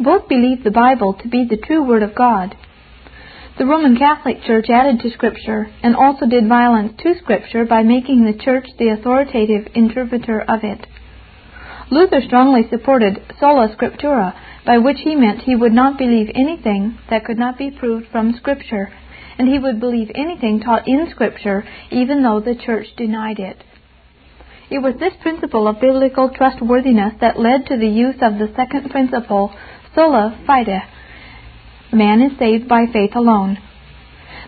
Both believed the Bible to be the true Word of God. The Roman Catholic Church added to Scripture and also did violence to Scripture by making the Church the authoritative interpreter of it. Luther strongly supported sola scriptura, by which he meant he would not believe anything that could not be proved from Scripture, and he would believe anything taught in Scripture, even though the Church denied it. It was this principle of biblical trustworthiness that led to the use of the second principle, sola fide. Man is saved by faith alone.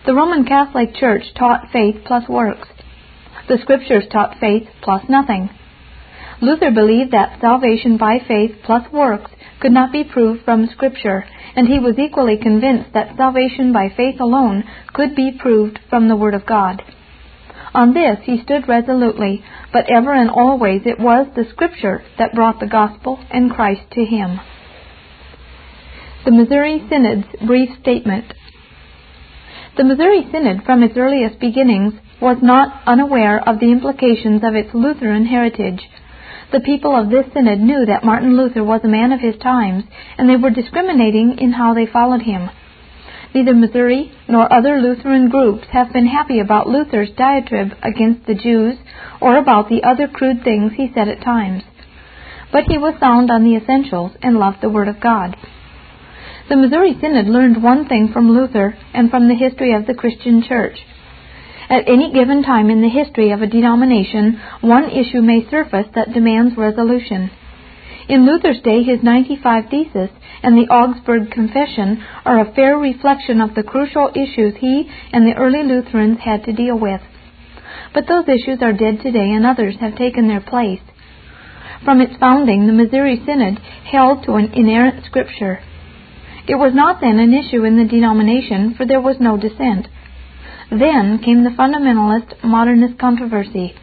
The Roman Catholic Church taught faith plus works. The Scriptures taught faith plus nothing. Luther believed that salvation by faith plus works could not be proved from Scripture, and he was equally convinced that salvation by faith alone could be proved from the Word of God. On this he stood resolutely, but ever and always it was the Scripture that brought the gospel and Christ to him. The Missouri Synod's Brief Statement The Missouri Synod, from its earliest beginnings, was not unaware of the implications of its Lutheran heritage. The people of this synod knew that Martin Luther was a man of his times, and they were discriminating in how they followed him. Neither Missouri nor other Lutheran groups have been happy about Luther's diatribe against the Jews or about the other crude things he said at times. But he was sound on the essentials and loved the Word of God. The Missouri Synod learned one thing from Luther and from the history of the Christian Church. At any given time in the history of a denomination, one issue may surface that demands resolution. In Luther's day, his 95 Theses and the Augsburg Confession are a fair reflection of the crucial issues he and the early Lutherans had to deal with. But those issues are dead today and others have taken their place. From its founding, the Missouri Synod held to an inerrant scripture. It was not then an issue in the denomination, for there was no dissent. Then came the fundamentalist modernist controversy.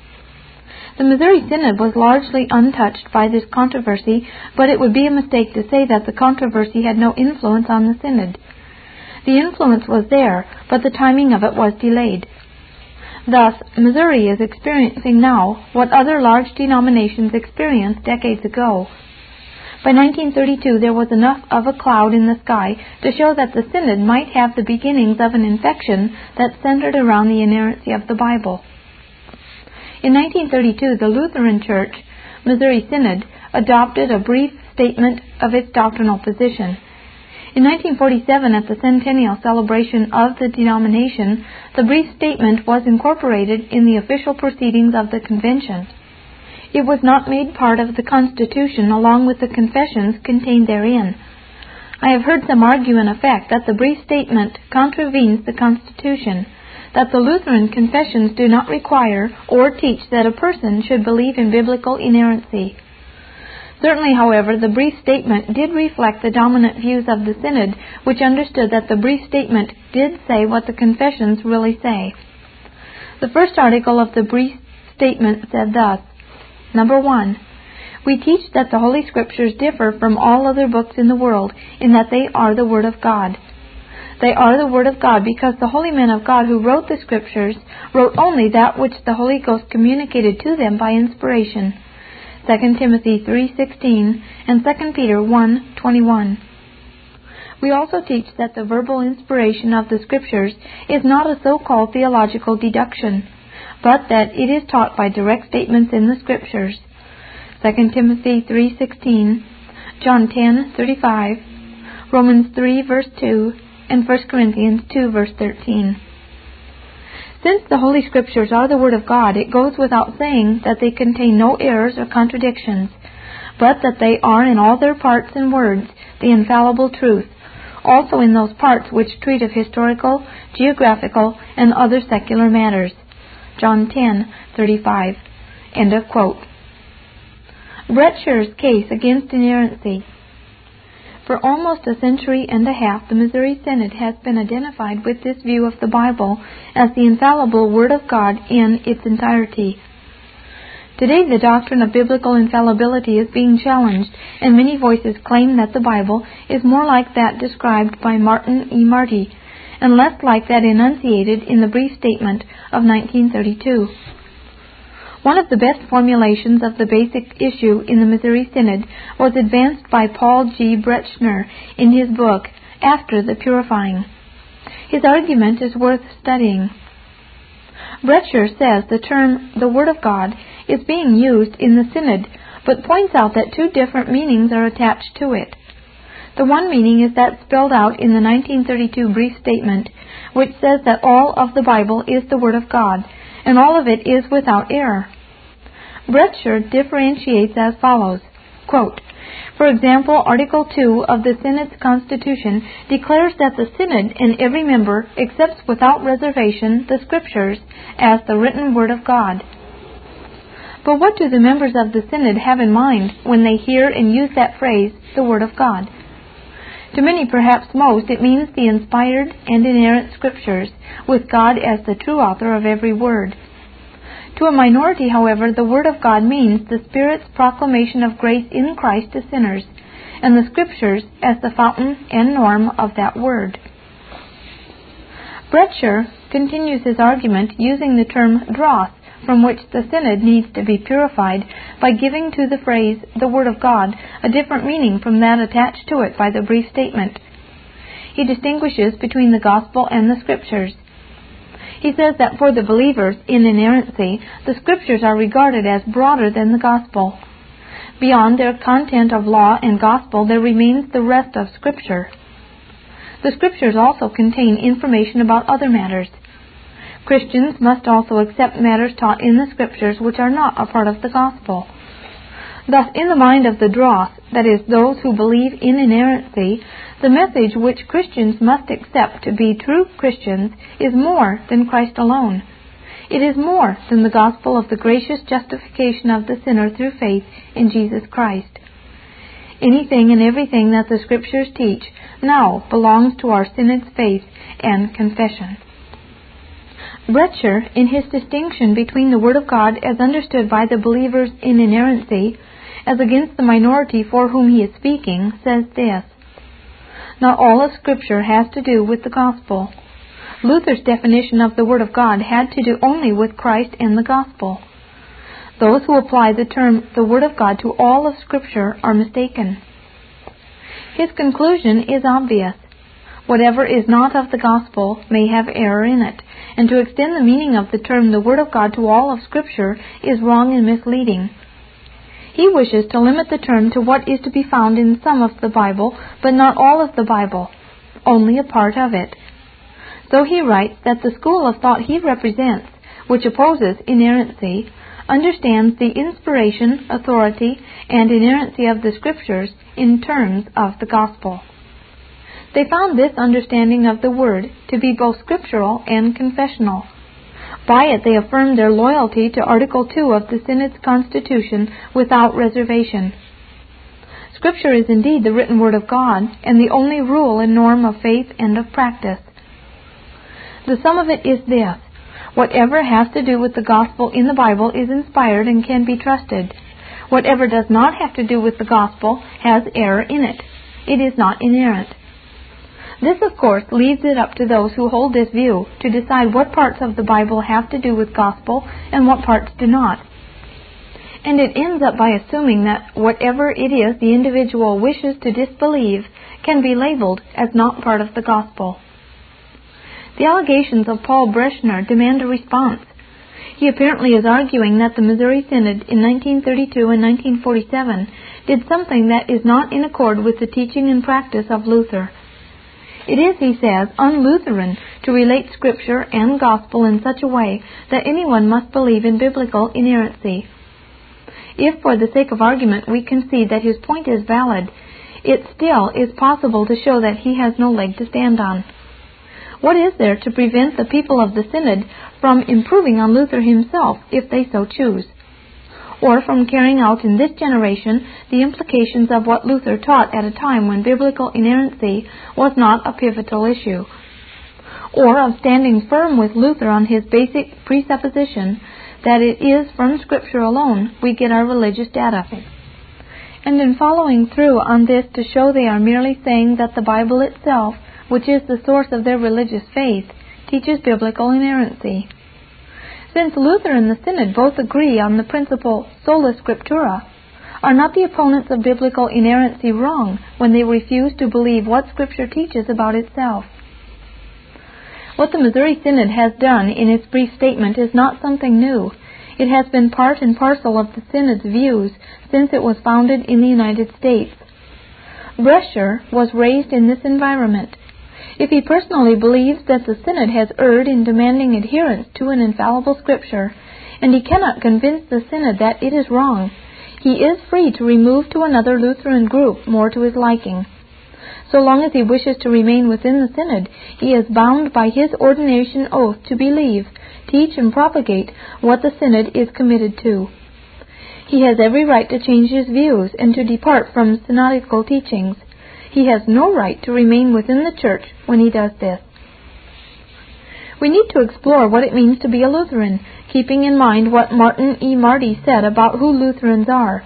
The Missouri Synod was largely untouched by this controversy, but it would be a mistake to say that the controversy had no influence on the Synod. The influence was there, but the timing of it was delayed. Thus, Missouri is experiencing now what other large denominations experienced decades ago. By 1932, there was enough of a cloud in the sky to show that the Synod might have the beginnings of an infection that centered around the inerrancy of the Bible. In 1932, the Lutheran Church, Missouri Synod, adopted a brief statement of its doctrinal position. In 1947, at the centennial celebration of the denomination, the brief statement was incorporated in the official proceedings of the convention. It was not made part of the Constitution along with the confessions contained therein. I have heard some argue in effect that the brief statement contravenes the Constitution, that the Lutheran confessions do not require or teach that a person should believe in biblical inerrancy. Certainly, however, the brief statement did reflect the dominant views of the Synod, which understood that the brief statement did say what the confessions really say. The first article of the brief statement said thus Number one, we teach that the Holy Scriptures differ from all other books in the world in that they are the Word of God. They are the Word of God because the holy men of God who wrote the Scriptures wrote only that which the Holy Ghost communicated to them by inspiration. 2 Timothy 3:16 and 2 Peter 1:21. We also teach that the verbal inspiration of the Scriptures is not a so-called theological deduction but that it is taught by direct statements in the Scriptures. 2 Timothy 3:16, John 10:35, Romans 3 verse 2, and 1 Corinthians 2 verse 13. Since the Holy Scriptures are the Word of God, it goes without saying that they contain no errors or contradictions, but that they are in all their parts and words the infallible truth, also in those parts which treat of historical, geographical, and other secular matters. John 10:35. End of quote. Brett case against inerrancy. For almost a century and a half, the Missouri Synod has been identified with this view of the Bible as the infallible Word of God in its entirety. Today, the doctrine of biblical infallibility is being challenged, and many voices claim that the Bible is more like that described by Martin E. Marty and less like that enunciated in the brief statement of 1932. One of the best formulations of the basic issue in the Missouri Synod was advanced by Paul G. Bretscher in his book, After the Purifying. His argument is worth studying. Bretscher says the term the Word of God is being used in the Synod, but points out that two different meanings are attached to it. The one meaning is that spelled out in the 1932 brief statement, which says that all of the Bible is the Word of God, and all of it is without error. Bretscher differentiates as follows quote, For example, Article 2 of the Synod's Constitution declares that the Synod and every member accepts without reservation the Scriptures as the written Word of God. But what do the members of the Synod have in mind when they hear and use that phrase, the Word of God? To many, perhaps most, it means the inspired and inerrant Scriptures, with God as the true author of every word. To a minority, however, the Word of God means the Spirit's proclamation of grace in Christ to sinners, and the Scriptures as the fountain and norm of that Word. Bretscher continues his argument using the term dross, from which the synod needs to be purified by giving to the phrase the Word of God a different meaning from that attached to it by the brief statement. He distinguishes between the Gospel and the Scriptures. He says that for the believers in inerrancy, the Scriptures are regarded as broader than the Gospel. Beyond their content of law and gospel, there remains the rest of Scripture. The Scriptures also contain information about other matters. Christians must also accept matters taught in the Scriptures which are not a part of the gospel. Thus, in the mind of the dross, that is, those who believe in inerrancy, the message which Christians must accept to be true Christians is more than Christ alone. It is more than the gospel of the gracious justification of the sinner through faith in Jesus Christ. Anything and everything that the Scriptures teach now belongs to our synod's faith and confession. Bretscher, in his distinction between the Word of God as understood by the believers in inerrancy, as against the minority for whom he is speaking, says this Not all of Scripture has to do with the gospel. Luther's definition of the Word of God had to do only with Christ and the gospel. Those who apply the term the Word of God to all of Scripture are mistaken. His conclusion is obvious. Whatever is not of the gospel may have error in it, and to extend the meaning of the term the Word of God to all of Scripture is wrong and misleading. He wishes to limit the term to what is to be found in some of the Bible, but not all of the Bible, only a part of it. So he writes that the school of thought he represents, which opposes inerrancy, understands the inspiration, authority, and inerrancy of the Scriptures in terms of the gospel. They found this understanding of the Word to be both scriptural and confessional. By it they affirmed their loyalty to Article 2 of the Synod's Constitution without reservation. Scripture is indeed the written Word of God and the only rule and norm of faith and of practice. The sum of it is this whatever has to do with the gospel in the Bible is inspired and can be trusted. Whatever does not have to do with the gospel has error in it. It is not inerrant. This, of course, leaves it up to those who hold this view to decide what parts of the Bible have to do with gospel and what parts do not. And it ends up by assuming that whatever it is the individual wishes to disbelieve can be labeled as not part of the gospel. The allegations of Paul Bretscher demand a response. He apparently is arguing that the Missouri Synod in 1932 and 1947 did something that is not in accord with the teaching and practice of Luther. It is, he says, un-Lutheran to relate Scripture and Gospel in such a way that anyone must believe in biblical inerrancy. If, for the sake of argument, we concede that his point is valid, it still is possible to show that he has no leg to stand on. What is there to prevent the people of the Synod from improving on Luther himself, if they so choose? Or from carrying out in this generation the implications of what Luther taught at a time when biblical inerrancy was not a pivotal issue, or of standing firm with Luther on his basic presupposition that it is from Scripture alone we get our religious data. And in following through on this to show they are merely saying that the Bible itself, which is the source of their religious faith, teaches biblical inerrancy. Since Luther and the Synod both agree on the principle sola scriptura, are not the opponents of biblical inerrancy wrong when they refuse to believe what Scripture teaches about itself? What the Missouri Synod has done in its brief statement is not something new. It has been part and parcel of the Synod's views since it was founded in the United States. Bretscher was raised in this environment. If he personally believes that the Synod has erred in demanding adherence to an infallible Scripture, and he cannot convince the Synod that it is wrong, he is free to remove to another Lutheran group more to his liking. So long as he wishes to remain within the Synod, he is bound by his ordination oath to believe, teach, and propagate what the Synod is committed to. He has every right to change his views and to depart from synodical teachings. He has no right to remain within the Church when he does this. We need to explore what it means to be a Lutheran keeping in mind what Martin E. Marty said about who Lutherans are.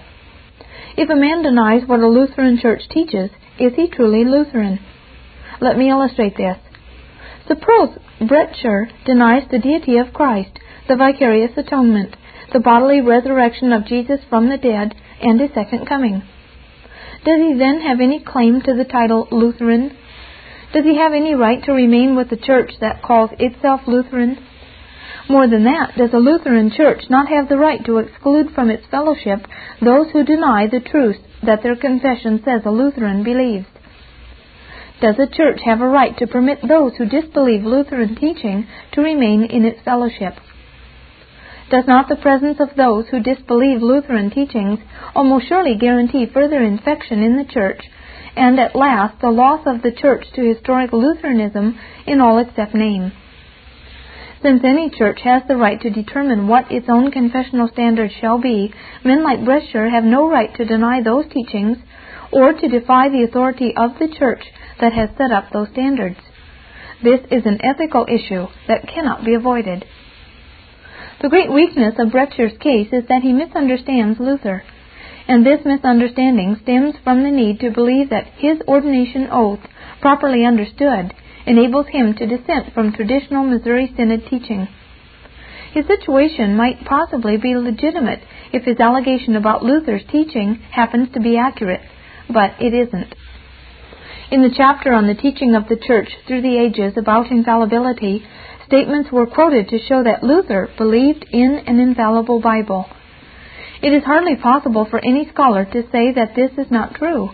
If a man denies what a Lutheran church teaches, is he truly Lutheran? Let me illustrate this. Suppose Bretscher denies the deity of Christ, the vicarious atonement, the bodily resurrection of Jesus from the dead, and his second coming. Does he then have any claim to the title Lutheran? Does he have any right to remain with the church that calls itself Lutheran? More than that, does a Lutheran church not have the right to exclude from its fellowship those who deny the truth that their confession says a Lutheran believes? Does a church have a right to permit those who disbelieve Lutheran teaching to remain in its fellowship? Does not the presence of those who disbelieve Lutheran teachings almost surely guarantee further infection in the church and at last the loss of the church to historic Lutheranism in all except name? Since any church has the right to determine what its own confessional standards shall be, men like Bretscher have no right to deny those teachings or to defy the authority of the church that has set up those standards. This is an ethical issue that cannot be avoided. The great weakness of Bretscher's case is that he misunderstands Luther, and this misunderstanding stems from the need to believe that his ordination oath, properly understood, enables him to dissent from traditional Missouri Synod teaching. His situation might possibly be legitimate if his allegation about Luther's teaching happens to be accurate, but it isn't. In the chapter on the teaching of the Church through the ages about infallibility, statements were quoted to show that Luther believed in an infallible Bible. It is hardly possible for any scholar to say that this is not true.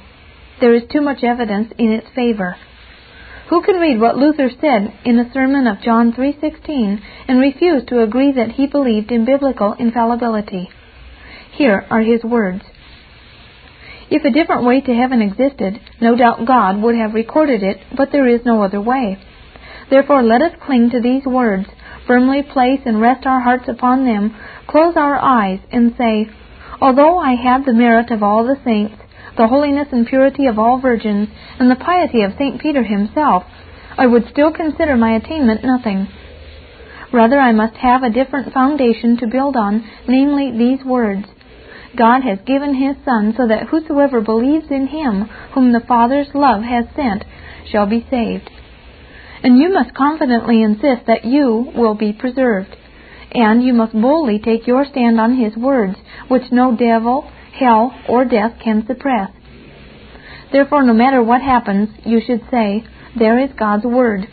There is too much evidence in its favor. Who can read what Luther said in a sermon of John 3:16 and refuse to agree that he believed in biblical infallibility? Here are his words. If a different way to heaven existed, no doubt God would have recorded it, but there is no other way. Therefore let us cling to these words, firmly place and rest our hearts upon them, close our eyes, and say, Although I have the merit of all the saints, the holiness and purity of all virgins, and the piety of St. Peter himself, I would still consider my attainment nothing. Rather, I must have a different foundation to build on, namely these words God has given his Son so that whosoever believes in him, whom the Father's love has sent, shall be saved. And you must confidently insist that you will be preserved. And you must boldly take your stand on his words, which no devil, hell, or death can suppress. Therefore, no matter what happens, you should say, There is God's Word.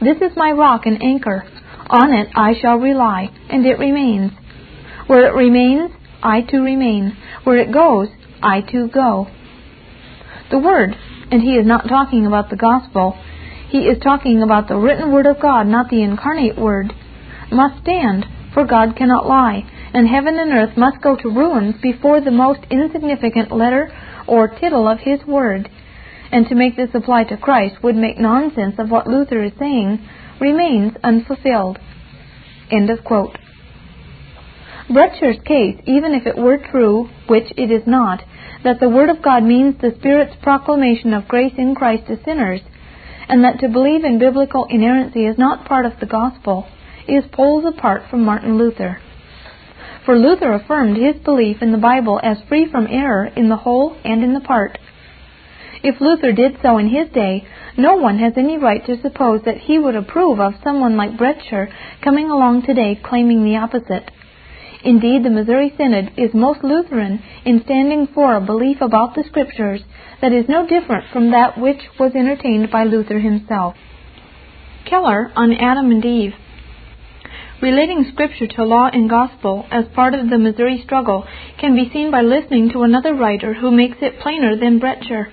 This is my rock and anchor. On it I shall rely, and it remains. Where it remains, I too remain. Where it goes, I too go. The Word, and he is not talking about the gospel, he is talking about the written Word of God, not the incarnate Word, must stand, for God cannot lie, and heaven and earth must go to ruins before the most insignificant letter or tittle of his word. And to make this apply to Christ would make nonsense of what Luther is saying remains unfulfilled. End of quote. Bretscher's case, even if it were true, which it is not, that the Word of God means the Spirit's proclamation of grace in Christ to sinners, and that to believe in biblical inerrancy is not part of the gospel, is poles apart from Martin Luther. For Luther affirmed his belief in the Bible as free from error in the whole and in the part. If Luther did so in his day, no one has any right to suppose that he would approve of someone like Bretscher coming along today claiming the opposite. Indeed, the Missouri Synod is most Lutheran in standing for a belief about the Scriptures that is no different from that which was entertained by Luther himself. Keller on Adam and Eve. Relating Scripture to law and gospel as part of the Missouri struggle can be seen by listening to another writer who makes it plainer than Bretscher.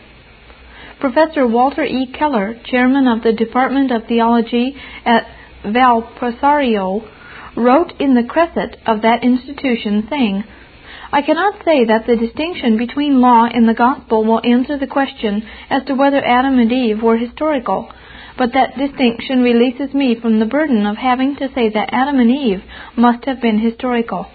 Professor Walter E. Keller, chairman of the Department of Theology at Valparaiso, wrote in the Cresset of that institution, saying, I cannot say that the distinction between law and the gospel will answer the question as to whether Adam and Eve were historical, but that distinction releases me from the burden of having to say that Adam and Eve must have been historical.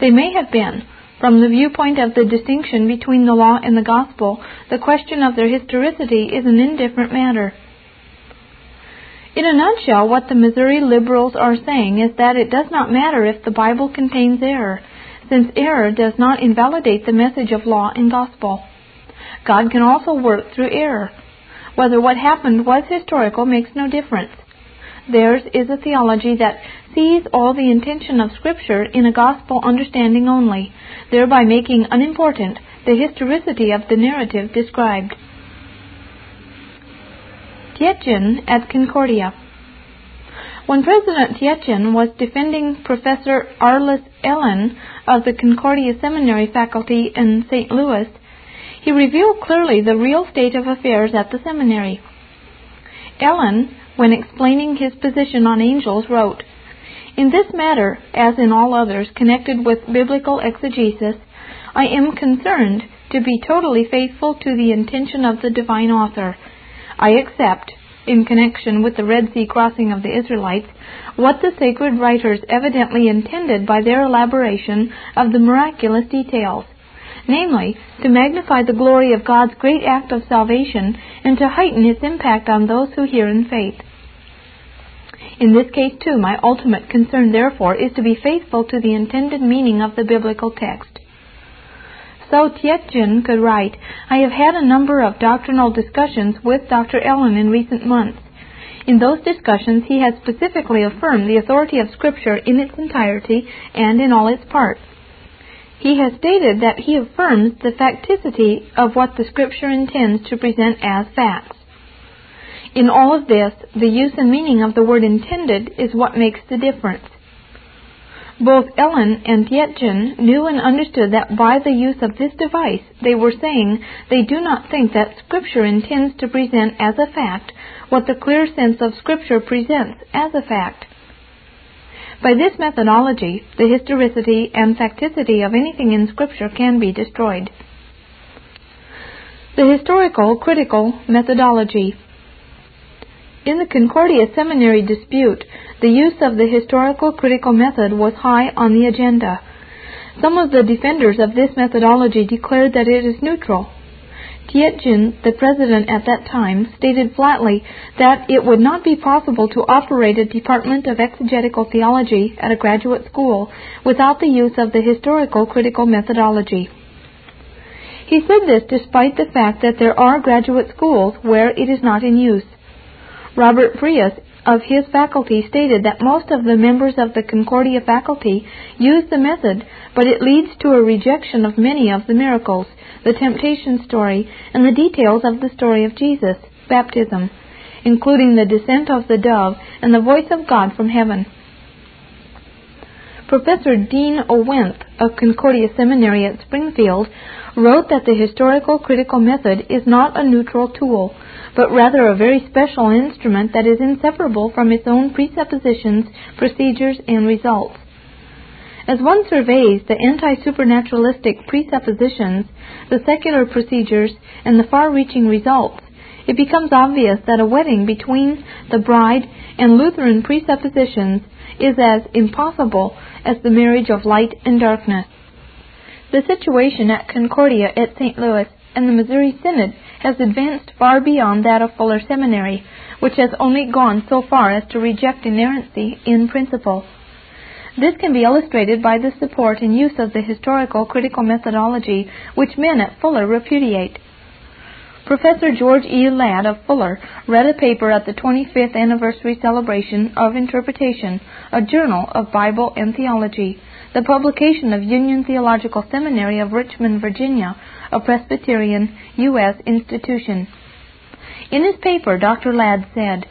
They may have been. From the viewpoint of the distinction between the law and the gospel, the question of their historicity is an indifferent matter. In a nutshell, what the Missouri liberals are saying is that it does not matter if the Bible contains error, since error does not invalidate the message of law and gospel. God can also work through error. Whether what happened was historical makes no difference. Theirs is a theology that sees all the intention of Scripture in a gospel understanding only, thereby making unimportant the historicity of the narrative described. Tietjen at Concordia. When President Tietjen was defending Professor Arlis Ehlen of the Concordia Seminary faculty in St. Louis, he revealed clearly the real state of affairs at the seminary. Ehlen, when explaining his position on angels, wrote, In this matter, as in all others connected with biblical exegesis, I am concerned to be totally faithful to the intention of the divine author I accept, in connection with the Red Sea crossing of the Israelites, what the sacred writers evidently intended by their elaboration of the miraculous details, namely, to magnify the glory of God's great act of salvation and to heighten its impact on those who hear in faith. In this case, too, my ultimate concern, therefore, is to be faithful to the intended meaning of the biblical text. So Tietjen could write, I have had a number of doctrinal discussions with Dr. Ehlen in recent months. In those discussions, he has specifically affirmed the authority of Scripture in its entirety and in all its parts. He has stated that he affirms the facticity of what the Scripture intends to present as facts. In all of this, the use and meaning of the word intended is what makes the difference. Both Ehlen and Tietjen knew and understood that by the use of this device they were saying they do not think that Scripture intends to present as a fact what the clear sense of Scripture presents as a fact. By this methodology, the historicity and facticity of anything in Scripture can be destroyed. The historical critical methodology. In the Concordia Seminary dispute, the use of the historical critical method was high on the agenda. Some of the defenders of this methodology declared that it is neutral. Tietjen, the president at that time, stated flatly that it would not be possible to operate a department of exegetical theology at a graduate school without the use of the historical critical methodology. He said this despite the fact that there are graduate schools where it is not in use. Robert Frias of his faculty stated that most of the members of the Concordia faculty use the method, but it leads to a rejection of many of the miracles, the temptation story, and the details of the story of Jesus, baptism, including the descent of the dove and the voice of God from heaven. Professor Dean Owens of Concordia Seminary at Springfield wrote that the historical critical method is not a neutral tool but rather a very special instrument that is inseparable from its own presuppositions, procedures, and results. As one surveys the anti supernaturalistic presuppositions, the secular procedures, and the far reaching results, it becomes obvious that a wedding between the bride and Lutheran presuppositions is as impossible as the marriage of light and darkness. The situation at Concordia at St. Louis and the Missouri Synod has advanced far beyond that of Fuller Seminary, which has only gone so far as to reject inerrancy in principle. This can be illustrated by the support and use of the historical critical methodology which men at Fuller repudiate. Professor George E. Ladd of Fuller read a paper at the 25th anniversary celebration of Interpretation, a journal of Bible and theology, the publication of Union Theological Seminary of Richmond, Virginia, a Presbyterian U.S. institution. In his paper, Dr. Ladd said,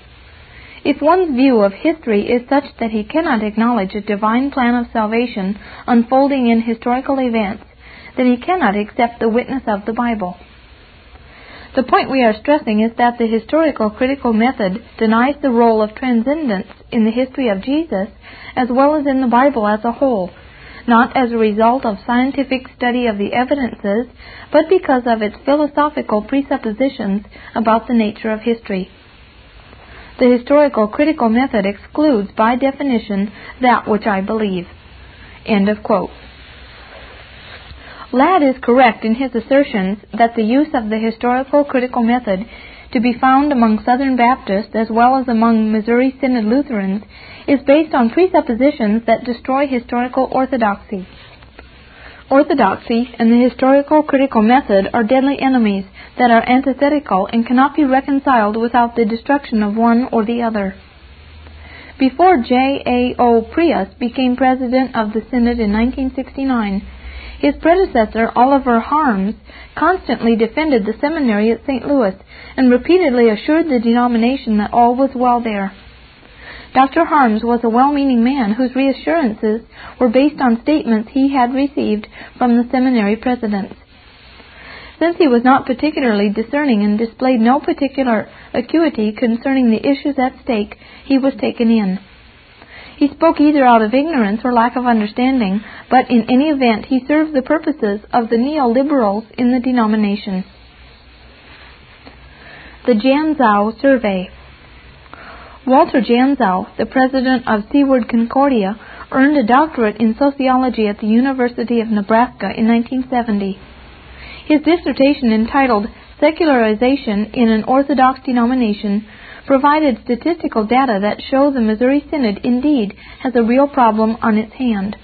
if one's view of history is such that he cannot acknowledge a divine plan of salvation unfolding in historical events, then he cannot accept the witness of the Bible. The point we are stressing is that the historical critical method denies the role of transcendence in the history of Jesus as well as in the Bible as a whole, not as a result of scientific study of the evidences, but because of its philosophical presuppositions about the nature of history. The historical critical method excludes, by definition, that which I believe. End of quote. Ladd is correct in his assertions that the use of the historical critical method to be found among Southern Baptists as well as among Missouri Synod Lutherans is based on presuppositions that destroy historical orthodoxy. Orthodoxy and the historical critical method are deadly enemies that are antithetical and cannot be reconciled without the destruction of one or the other. Before J. A. O. Preus became president of the Synod in 1969, his predecessor, Oliver Harms, constantly defended the seminary at St. Louis and repeatedly assured the denomination that all was well there. Dr. Harms was a well meaning man whose reassurances were based on statements he had received from the seminary presidents. Since he was not particularly discerning and displayed no particular acuity concerning the issues at stake, he was taken in. He spoke either out of ignorance or lack of understanding, but in any event he served the purposes of the neoliberals in the denomination. The Janzow Survey Walter Janzow, the president of Seward Concordia, earned a doctorate in sociology at the University of Nebraska in 1970. His dissertation entitled Secularization in an Orthodox Denomination provided statistical data that show the Missouri Synod indeed has a real problem on its hand.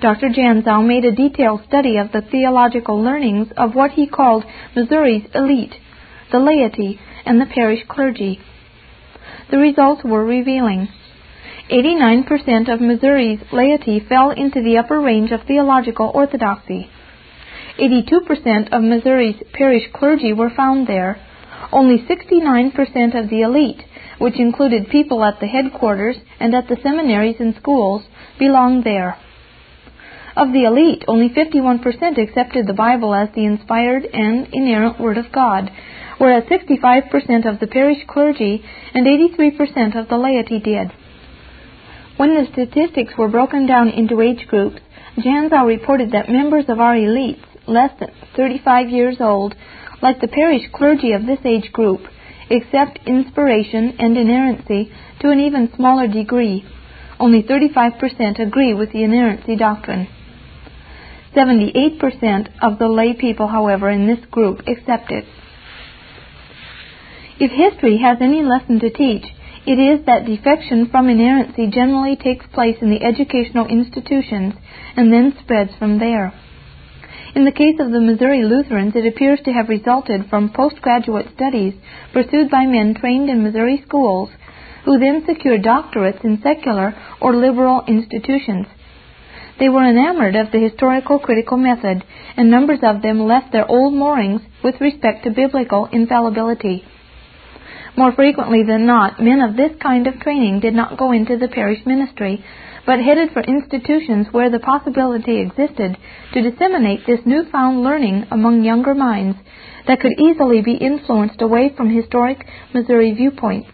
Dr. Janzow made a detailed study of the theological learnings of what he called Missouri's elite, the laity, and the parish clergy. The results were revealing. 89% of Missouri's laity fell into the upper range of theological orthodoxy. 82% of Missouri's parish clergy were found there, only 69% of the elite, which included people at the headquarters and at the seminaries and schools, belonged there. Of the elite, only 51% accepted the Bible as the inspired and inerrant Word of God, whereas 65% of the parish clergy and 83% of the laity did. When the statistics were broken down into age groups, Janzow reported that members of our elites, less than 35 years old, like the parish clergy of this age group, accept inspiration and inerrancy to an even smaller degree. Only 35% agree with the inerrancy doctrine. 78% of the lay people, however, in this group accept it. If history has any lesson to teach, it is that defection from inerrancy generally takes place in the educational institutions and then spreads from there. In the case of the Missouri Lutherans, it appears to have resulted from postgraduate studies pursued by men trained in Missouri schools, who then secured doctorates in secular or liberal institutions. They were enamored of the historical critical method, and numbers of them left their old moorings with respect to biblical infallibility. More frequently than not, men of this kind of training did not go into the parish ministry, but headed for institutions where the possibility existed to disseminate this newfound learning among younger minds that could easily be influenced away from historic Missouri viewpoints.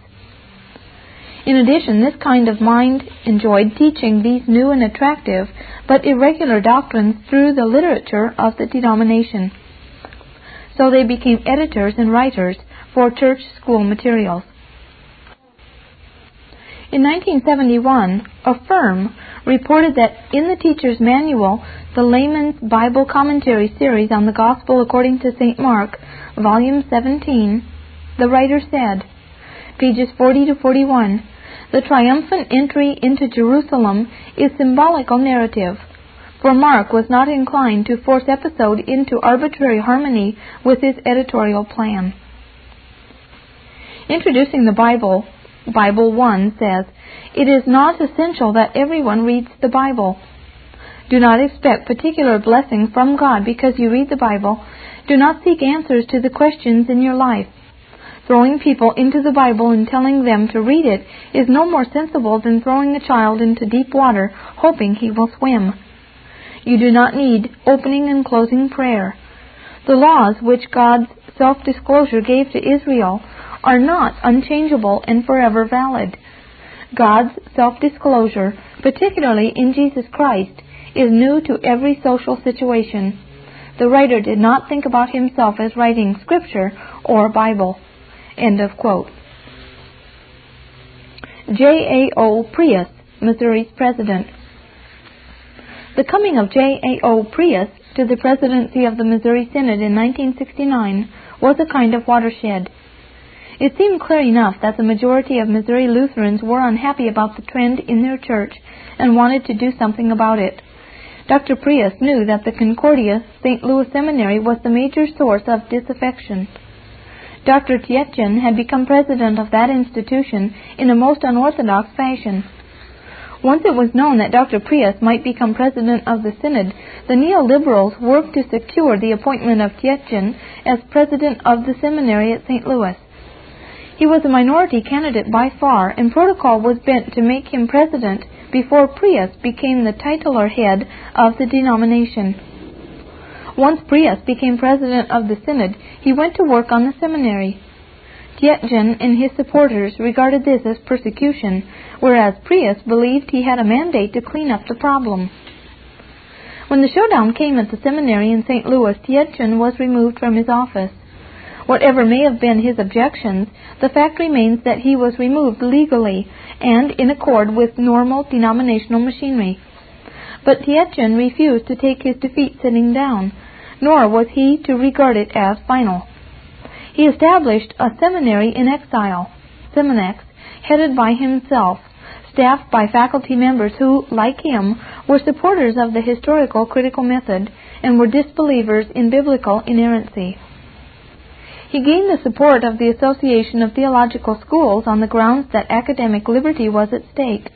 In addition, this kind of mind enjoyed teaching these new and attractive but irregular doctrines through the literature of the denomination. So they became editors and writers for church school materials. In 1971, a firm reported that in the teacher's manual, the Layman's Bible Commentary series on the Gospel according to St. Mark, volume 17, the writer said, pages 40 to 41, the triumphant entry into Jerusalem is symbolical narrative. for Mark was not inclined to force episode into arbitrary harmony with his editorial plan. Introducing the Bible, Bible 1 says, It is not essential that everyone reads the Bible. Do not expect particular blessing from God because you read the Bible. Do not seek answers to the questions in your life. Throwing people into the Bible and telling them to read it is no more sensible than throwing a child into deep water hoping he will swim. You do not need opening and closing prayer. The laws which God's self disclosure gave to Israel are not unchangeable and forever valid. God's self disclosure, particularly in Jesus Christ, is new to every social situation. The writer did not think about himself as writing Scripture or Bible. End of quote. J.A.O. Preus, Missouri's president. The coming of J.A.O. Preus to the presidency of the Missouri Synod in 1969 was a kind of watershed. It seemed clear enough that the majority of Missouri Lutherans were unhappy about the trend in their church and wanted to do something about it. Dr. Preus knew that the Concordia St. Louis Seminary was the major source of disaffection. Dr. Tietjen had become president of that institution in a most unorthodox fashion. Once it was known that Dr. Preus might become president of the synod, the neoliberals worked to secure the appointment of Tietjen as president of the seminary at St. Louis. He was a minority candidate by far, and protocol was bent to make him president before Preus became the titular head of the denomination. Once Preus became president of the synod, he went to work on the seminary. Tietjen and his supporters regarded this as persecution, whereas Preus believed he had a mandate to clean up the problem. When the showdown came at the seminary in St. Louis, Tietjen was removed from his office. Whatever may have been his objections, the fact remains that he was removed legally and in accord with normal denominational machinery. But Tietjen refused to take his defeat sitting down, nor was he to regard it as final. He established a seminary in exile, Seminex, headed by himself, staffed by faculty members who, like him, were supporters of the historical critical method and were disbelievers in biblical inerrancy. He gained the support of the Association of Theological Schools on the grounds that academic liberty was at stake.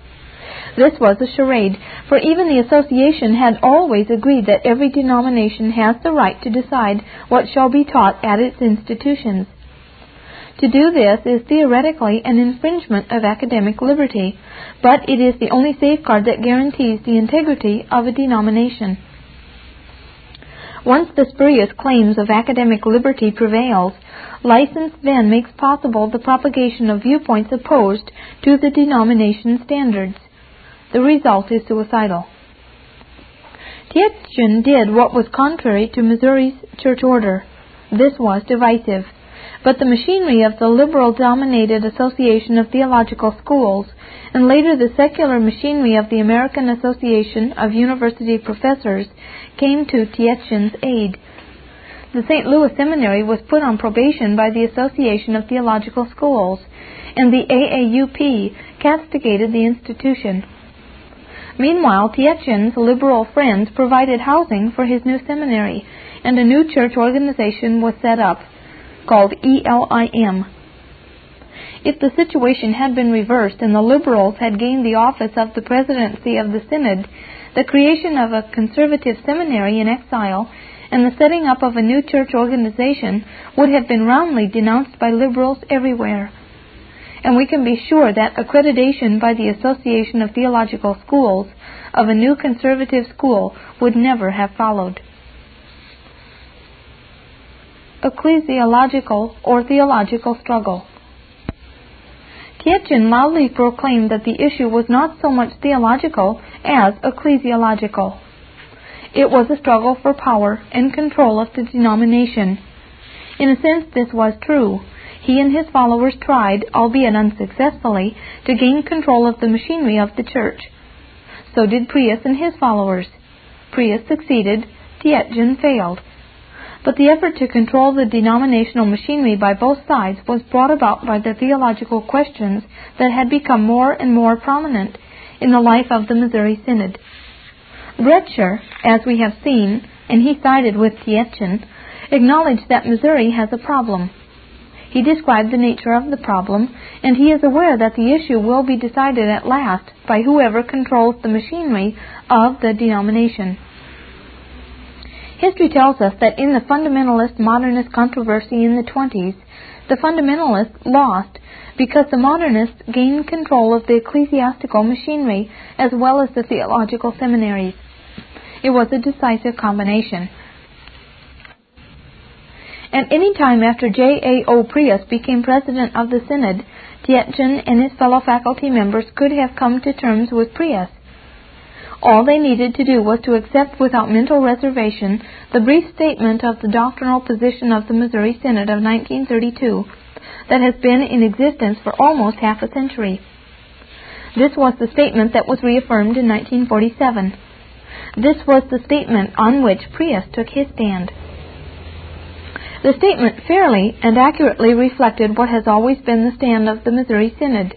This was a charade, for even the association had always agreed that every denomination has the right to decide what shall be taught at its institutions. To do this is theoretically an infringement of academic liberty, but it is the only safeguard that guarantees the integrity of a denomination. Once the spurious claims of academic liberty prevails, license then makes possible the propagation of viewpoints opposed to the denomination standards. The result is suicidal. Tietjen did what was contrary to Missouri's church order. This was divisive. But the machinery of the liberal dominated Association of Theological Schools, and later the secular machinery of the American Association of University Professors, came to Tietjen's aid. The St. Louis Seminary was put on probation by the Association of Theological Schools, and the AAUP castigated the institution. Meanwhile, Tietjen's liberal friends provided housing for his new seminary, and a new church organization was set up, called ELIM. If the situation had been reversed and the liberals had gained the office of the presidency of the synod, the creation of a conservative seminary in exile and the setting up of a new church organization would have been roundly denounced by liberals everywhere. And we can be sure that accreditation by the Association of Theological Schools of a new conservative school would never have followed. Ecclesiological or theological struggle. Tietjen loudly proclaimed that the issue was not so much theological as ecclesiological. It was a struggle for power and control of the denomination. In a sense, this was true. He and his followers tried, albeit unsuccessfully, to gain control of the machinery of the church. So did Preus and his followers. Preus succeeded, Tietjen failed. But the effort to control the denominational machinery by both sides was brought about by the theological questions that had become more and more prominent in the life of the Missouri Synod. Bretscher, as we have seen, and he sided with Tietjen, acknowledged that Missouri has a problem. He described the nature of the problem, and he is aware that the issue will be decided at last by whoever controls the machinery of the denomination. History tells us that in the fundamentalist modernist controversy in the 20s, the fundamentalists lost because the modernists gained control of the ecclesiastical machinery as well as the theological seminaries. It was a decisive combination. At any time after J. A. O. Preus became president of the synod, Tietjen and his fellow faculty members could have come to terms with Preus. All they needed to do was to accept without mental reservation the brief statement of the doctrinal position of the Missouri Synod of 1932 that has been in existence for almost half a century. This was the statement that was reaffirmed in 1947. This was the statement on which Preus took his stand. The statement fairly and accurately reflected what has always been the stand of the Missouri Synod.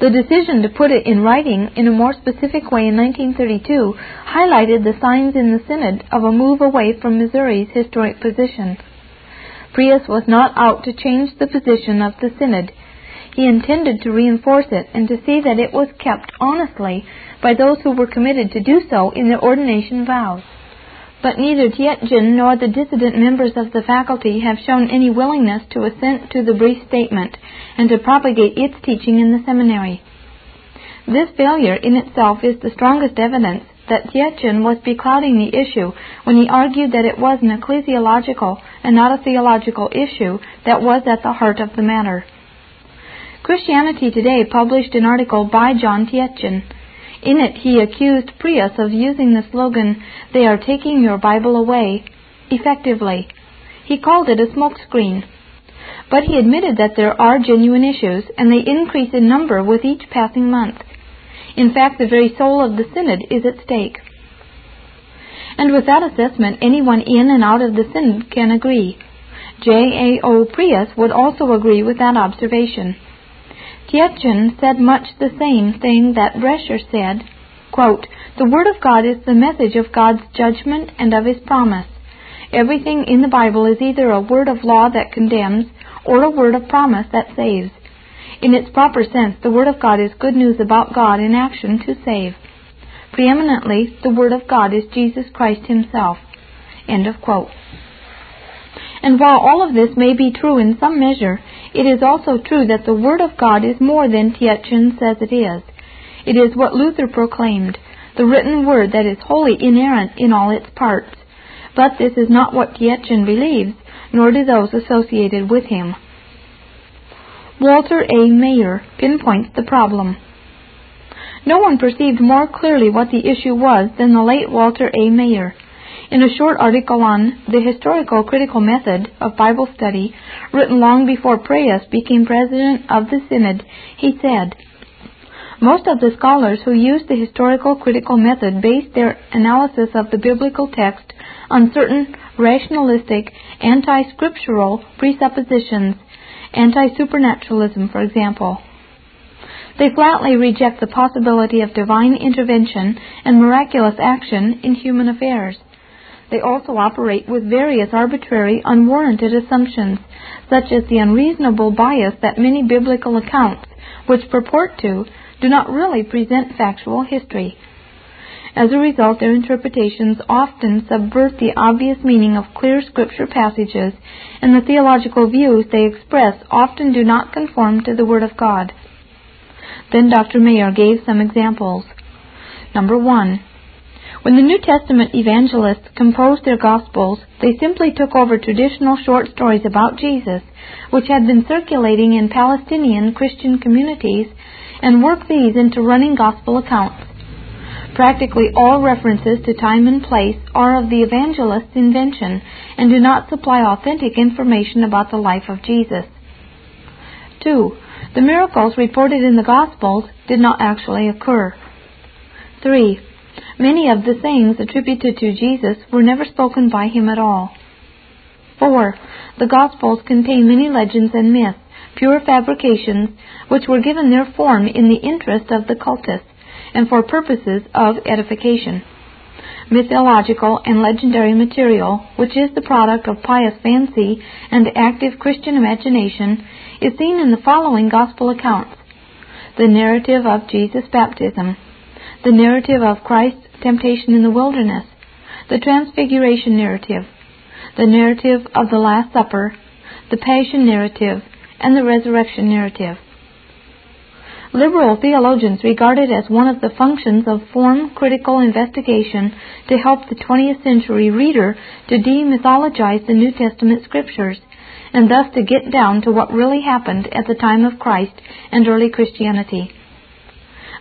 The decision to put it in writing in a more specific way in 1932 highlighted the signs in the Synod of a move away from Missouri's historic position. Preus was not out to change the position of the Synod. He intended to reinforce it and to see that it was kept honestly by those who were committed to do so in their ordination vows but neither Tietjen nor the dissident members of the faculty have shown any willingness to assent to the brief statement and to propagate its teaching in the seminary. This failure in itself is the strongest evidence that Tietjen was beclouding the issue when he argued that it was an ecclesiological and not a theological issue that was at the heart of the matter. Christianity Today published an article by John Tietjen in it, he accused Preus of using the slogan, They are taking your Bible away, effectively. He called it a smokescreen. But he admitted that there are genuine issues, and they increase in number with each passing month. In fact, the very soul of the Synod is at stake. And with that assessment, anyone in and out of the Synod can agree. J. A. O. Preus would also agree with that observation. Tietjen said much the same thing that Bretscher said. Quote, the Word of God is the message of God's judgment and of His promise. Everything in the Bible is either a word of law that condemns or a word of promise that saves. In its proper sense, the Word of God is good news about God in action to save. Preeminently, the Word of God is Jesus Christ Himself. End of quote. And while all of this may be true in some measure, it is also true that the Word of God is more than Tietjen says it is. It is what Luther proclaimed, the written Word that is wholly inerrant in all its parts. But this is not what Tietjen believes, nor do those associated with him. Walter A. Maier pinpoints the problem. No one perceived more clearly what the issue was than the late Walter A. Maier. In a short article on the historical critical method of Bible study, written long before Preus became president of the Synod, he said, most of the scholars who use the historical critical method base their analysis of the biblical text on certain rationalistic, anti scriptural presuppositions, anti supernaturalism, for example. They flatly reject the possibility of divine intervention and miraculous action in human affairs. They also operate with various arbitrary, unwarranted assumptions, such as the unreasonable bias that many biblical accounts, which purport to, do not really present factual history. As a result, their interpretations often subvert the obvious meaning of clear scripture passages, and the theological views they express often do not conform to the Word of God. Then Dr. Maier gave some examples. Number one, when the New Testament evangelists composed their Gospels, they simply took over traditional short stories about Jesus, which had been circulating in Palestinian Christian communities, and worked these into running Gospel accounts. Practically all references to time and place are of the evangelist's invention and do not supply authentic information about the life of Jesus. 2. The miracles reported in the Gospels did not actually occur. 3. Many of the sayings attributed to Jesus were never spoken by him at all. 4. The Gospels contain many legends and myths, pure fabrications, which were given their form in the interest of the cultists and for purposes of edification. mythological, and legendary material, which is the product of pious fancy and active Christian imagination, is seen in the following gospel accounts the narrative of Jesus' baptism, the narrative of Christ's temptation in the wilderness, the transfiguration narrative, the narrative of the Last Supper, the Passion narrative, and the resurrection narrative. Liberal theologians regard it as one of the functions of form critical investigation to help the 20th century reader to demythologize the New Testament scriptures, and thus to get down to what really happened at the time of Christ and early Christianity.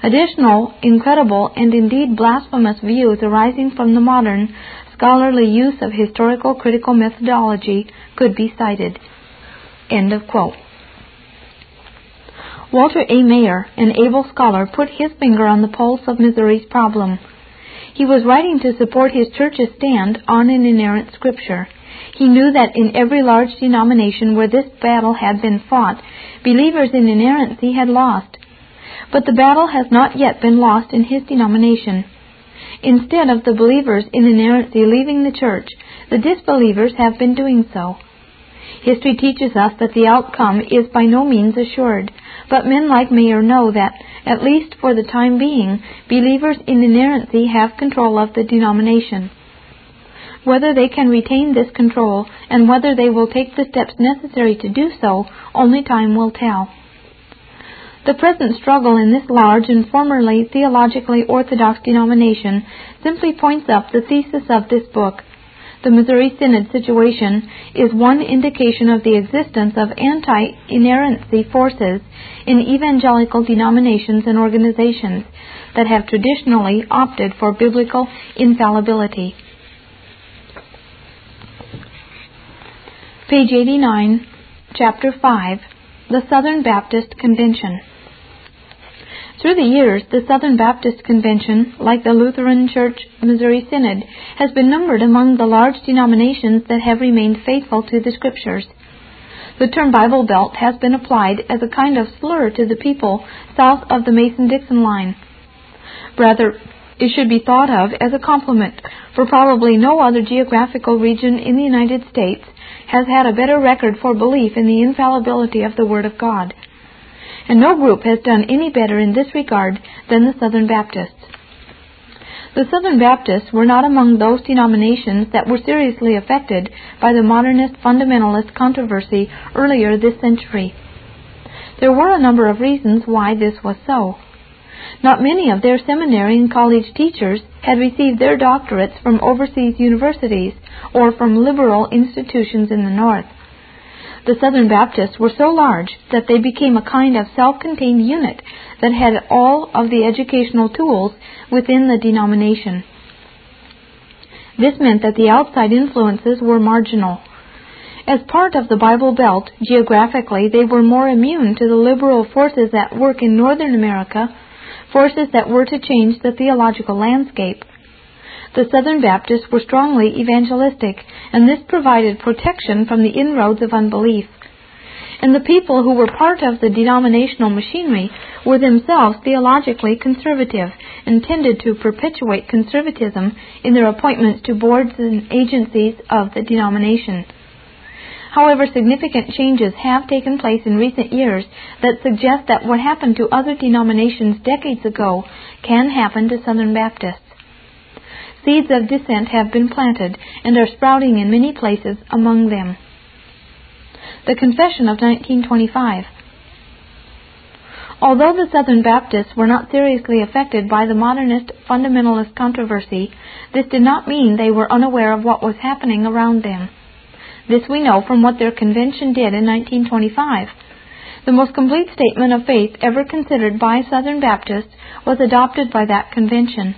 Additional, incredible, and indeed blasphemous views arising from the modern scholarly use of historical critical methodology could be cited. End of quote. Walter A. Maier, an able scholar, put his finger on the pulse of Missouri's problem. He was writing to support his church's stand on an inerrant scripture. He knew that in every large denomination where this battle had been fought, believers in inerrancy had lost. But the battle has not yet been lost in his denomination. Instead of the believers in inerrancy leaving the church, the disbelievers have been doing so. History teaches us that the outcome is by no means assured, but men like Maier know that, at least for the time being, believers in inerrancy have control of the denomination. Whether they can retain this control and whether they will take the steps necessary to do so, only time will tell. The present struggle in this large and formerly theologically orthodox denomination simply points up the thesis of this book the Missouri Synod situation is one indication of the existence of anti inerrancy forces in evangelical denominations and organizations that have traditionally opted for biblical infallibility. Page 89, Chapter 5 The Southern Baptist Convention. Through the years, the Southern Baptist Convention, like the Lutheran Church Missouri Synod, has been numbered among the large denominations that have remained faithful to the Scriptures. The term Bible Belt has been applied as a kind of slur to the people south of the Mason Dixon line. Rather, it should be thought of as a compliment, for probably no other geographical region in the United States has had a better record for belief in the infallibility of the Word of God and no group has done any better in this regard than the Southern Baptists. The Southern Baptists were not among those denominations that were seriously affected by the modernist fundamentalist controversy earlier this century. There were a number of reasons why this was so. Not many of their seminary and college teachers had received their doctorates from overseas universities or from liberal institutions in the North the Southern Baptists were so large that they became a kind of self contained unit that had all of the educational tools within the denomination. This meant that the outside influences were marginal. As part of the Bible Belt, geographically, they were more immune to the liberal forces at work in Northern America, forces that were to change the theological landscape the Southern Baptists were strongly evangelistic, and this provided protection from the inroads of unbelief. And the people who were part of the denominational machinery were themselves theologically conservative and tended to perpetuate conservatism in their appointments to boards and agencies of the denomination. However, significant changes have taken place in recent years that suggest that what happened to other denominations decades ago can happen to Southern Baptists. Seeds of dissent have been planted and are sprouting in many places among them. The Confession of 1925. Although the Southern Baptists were not seriously affected by the modernist fundamentalist controversy, this did not mean they were unaware of what was happening around them. This we know from what their convention did in 1925. The most complete statement of faith ever considered by Southern Baptists was adopted by that convention.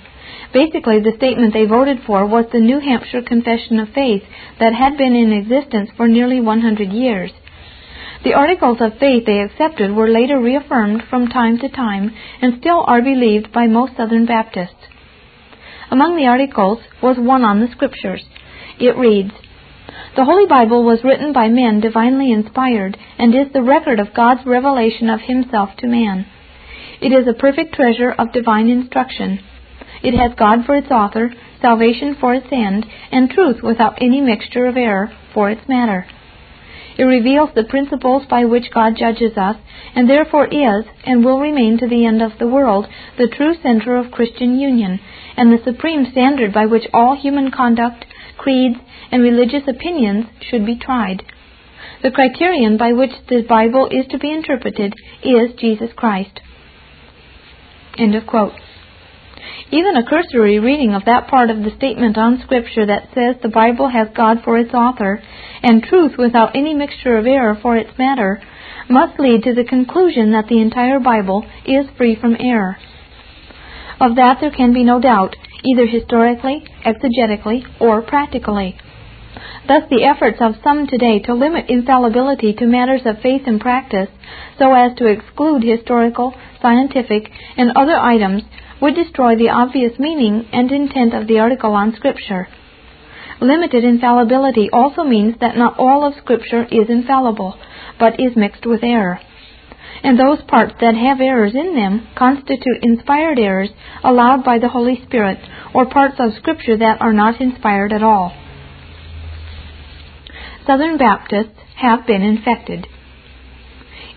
Basically, the statement they voted for was the New Hampshire Confession of Faith that had been in existence for nearly 100 years. The articles of faith they accepted were later reaffirmed from time to time and still are believed by most Southern Baptists. Among the articles was one on the Scriptures. It reads, The Holy Bible was written by men divinely inspired and is the record of God's revelation of Himself to man. It is a perfect treasure of divine instruction it has God for its author, salvation for its end, and truth without any mixture of error for its matter. It reveals the principles by which God judges us, and therefore is, and will remain to the end of the world, the true center of Christian union, and the supreme standard by which all human conduct, creeds, and religious opinions should be tried. The criterion by which the Bible is to be interpreted is Jesus Christ. End of quote. Even a cursory reading of that part of the statement on Scripture that says the Bible has God for its author and truth without any mixture of error for its matter must lead to the conclusion that the entire Bible is free from error. Of that there can be no doubt, either historically, exegetically, or practically. Thus, the efforts of some today to limit infallibility to matters of faith and practice, so as to exclude historical, scientific, and other items, would destroy the obvious meaning and intent of the article on Scripture. Limited infallibility also means that not all of Scripture is infallible, but is mixed with error. And those parts that have errors in them constitute inspired errors allowed by the Holy Spirit, or parts of Scripture that are not inspired at all. Southern Baptists have been infected.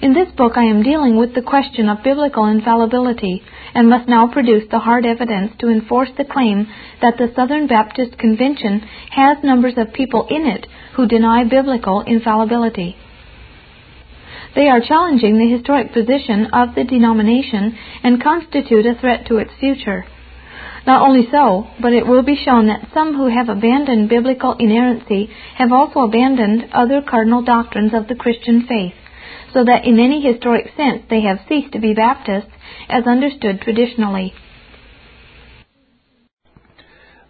In this book, I am dealing with the question of biblical infallibility and must now produce the hard evidence to enforce the claim that the Southern Baptist Convention has numbers of people in it who deny biblical infallibility. They are challenging the historic position of the denomination and constitute a threat to its future. Not only so, but it will be shown that some who have abandoned biblical inerrancy have also abandoned other cardinal doctrines of the Christian faith so that in any historic sense they have ceased to be Baptists as understood traditionally.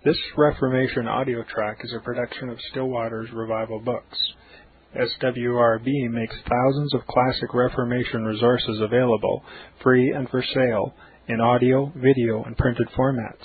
This Reformation audio track is a production of Still Waters Revival Books. SWRB makes thousands of classic Reformation resources available, free and for sale, in audio, video, and printed formats.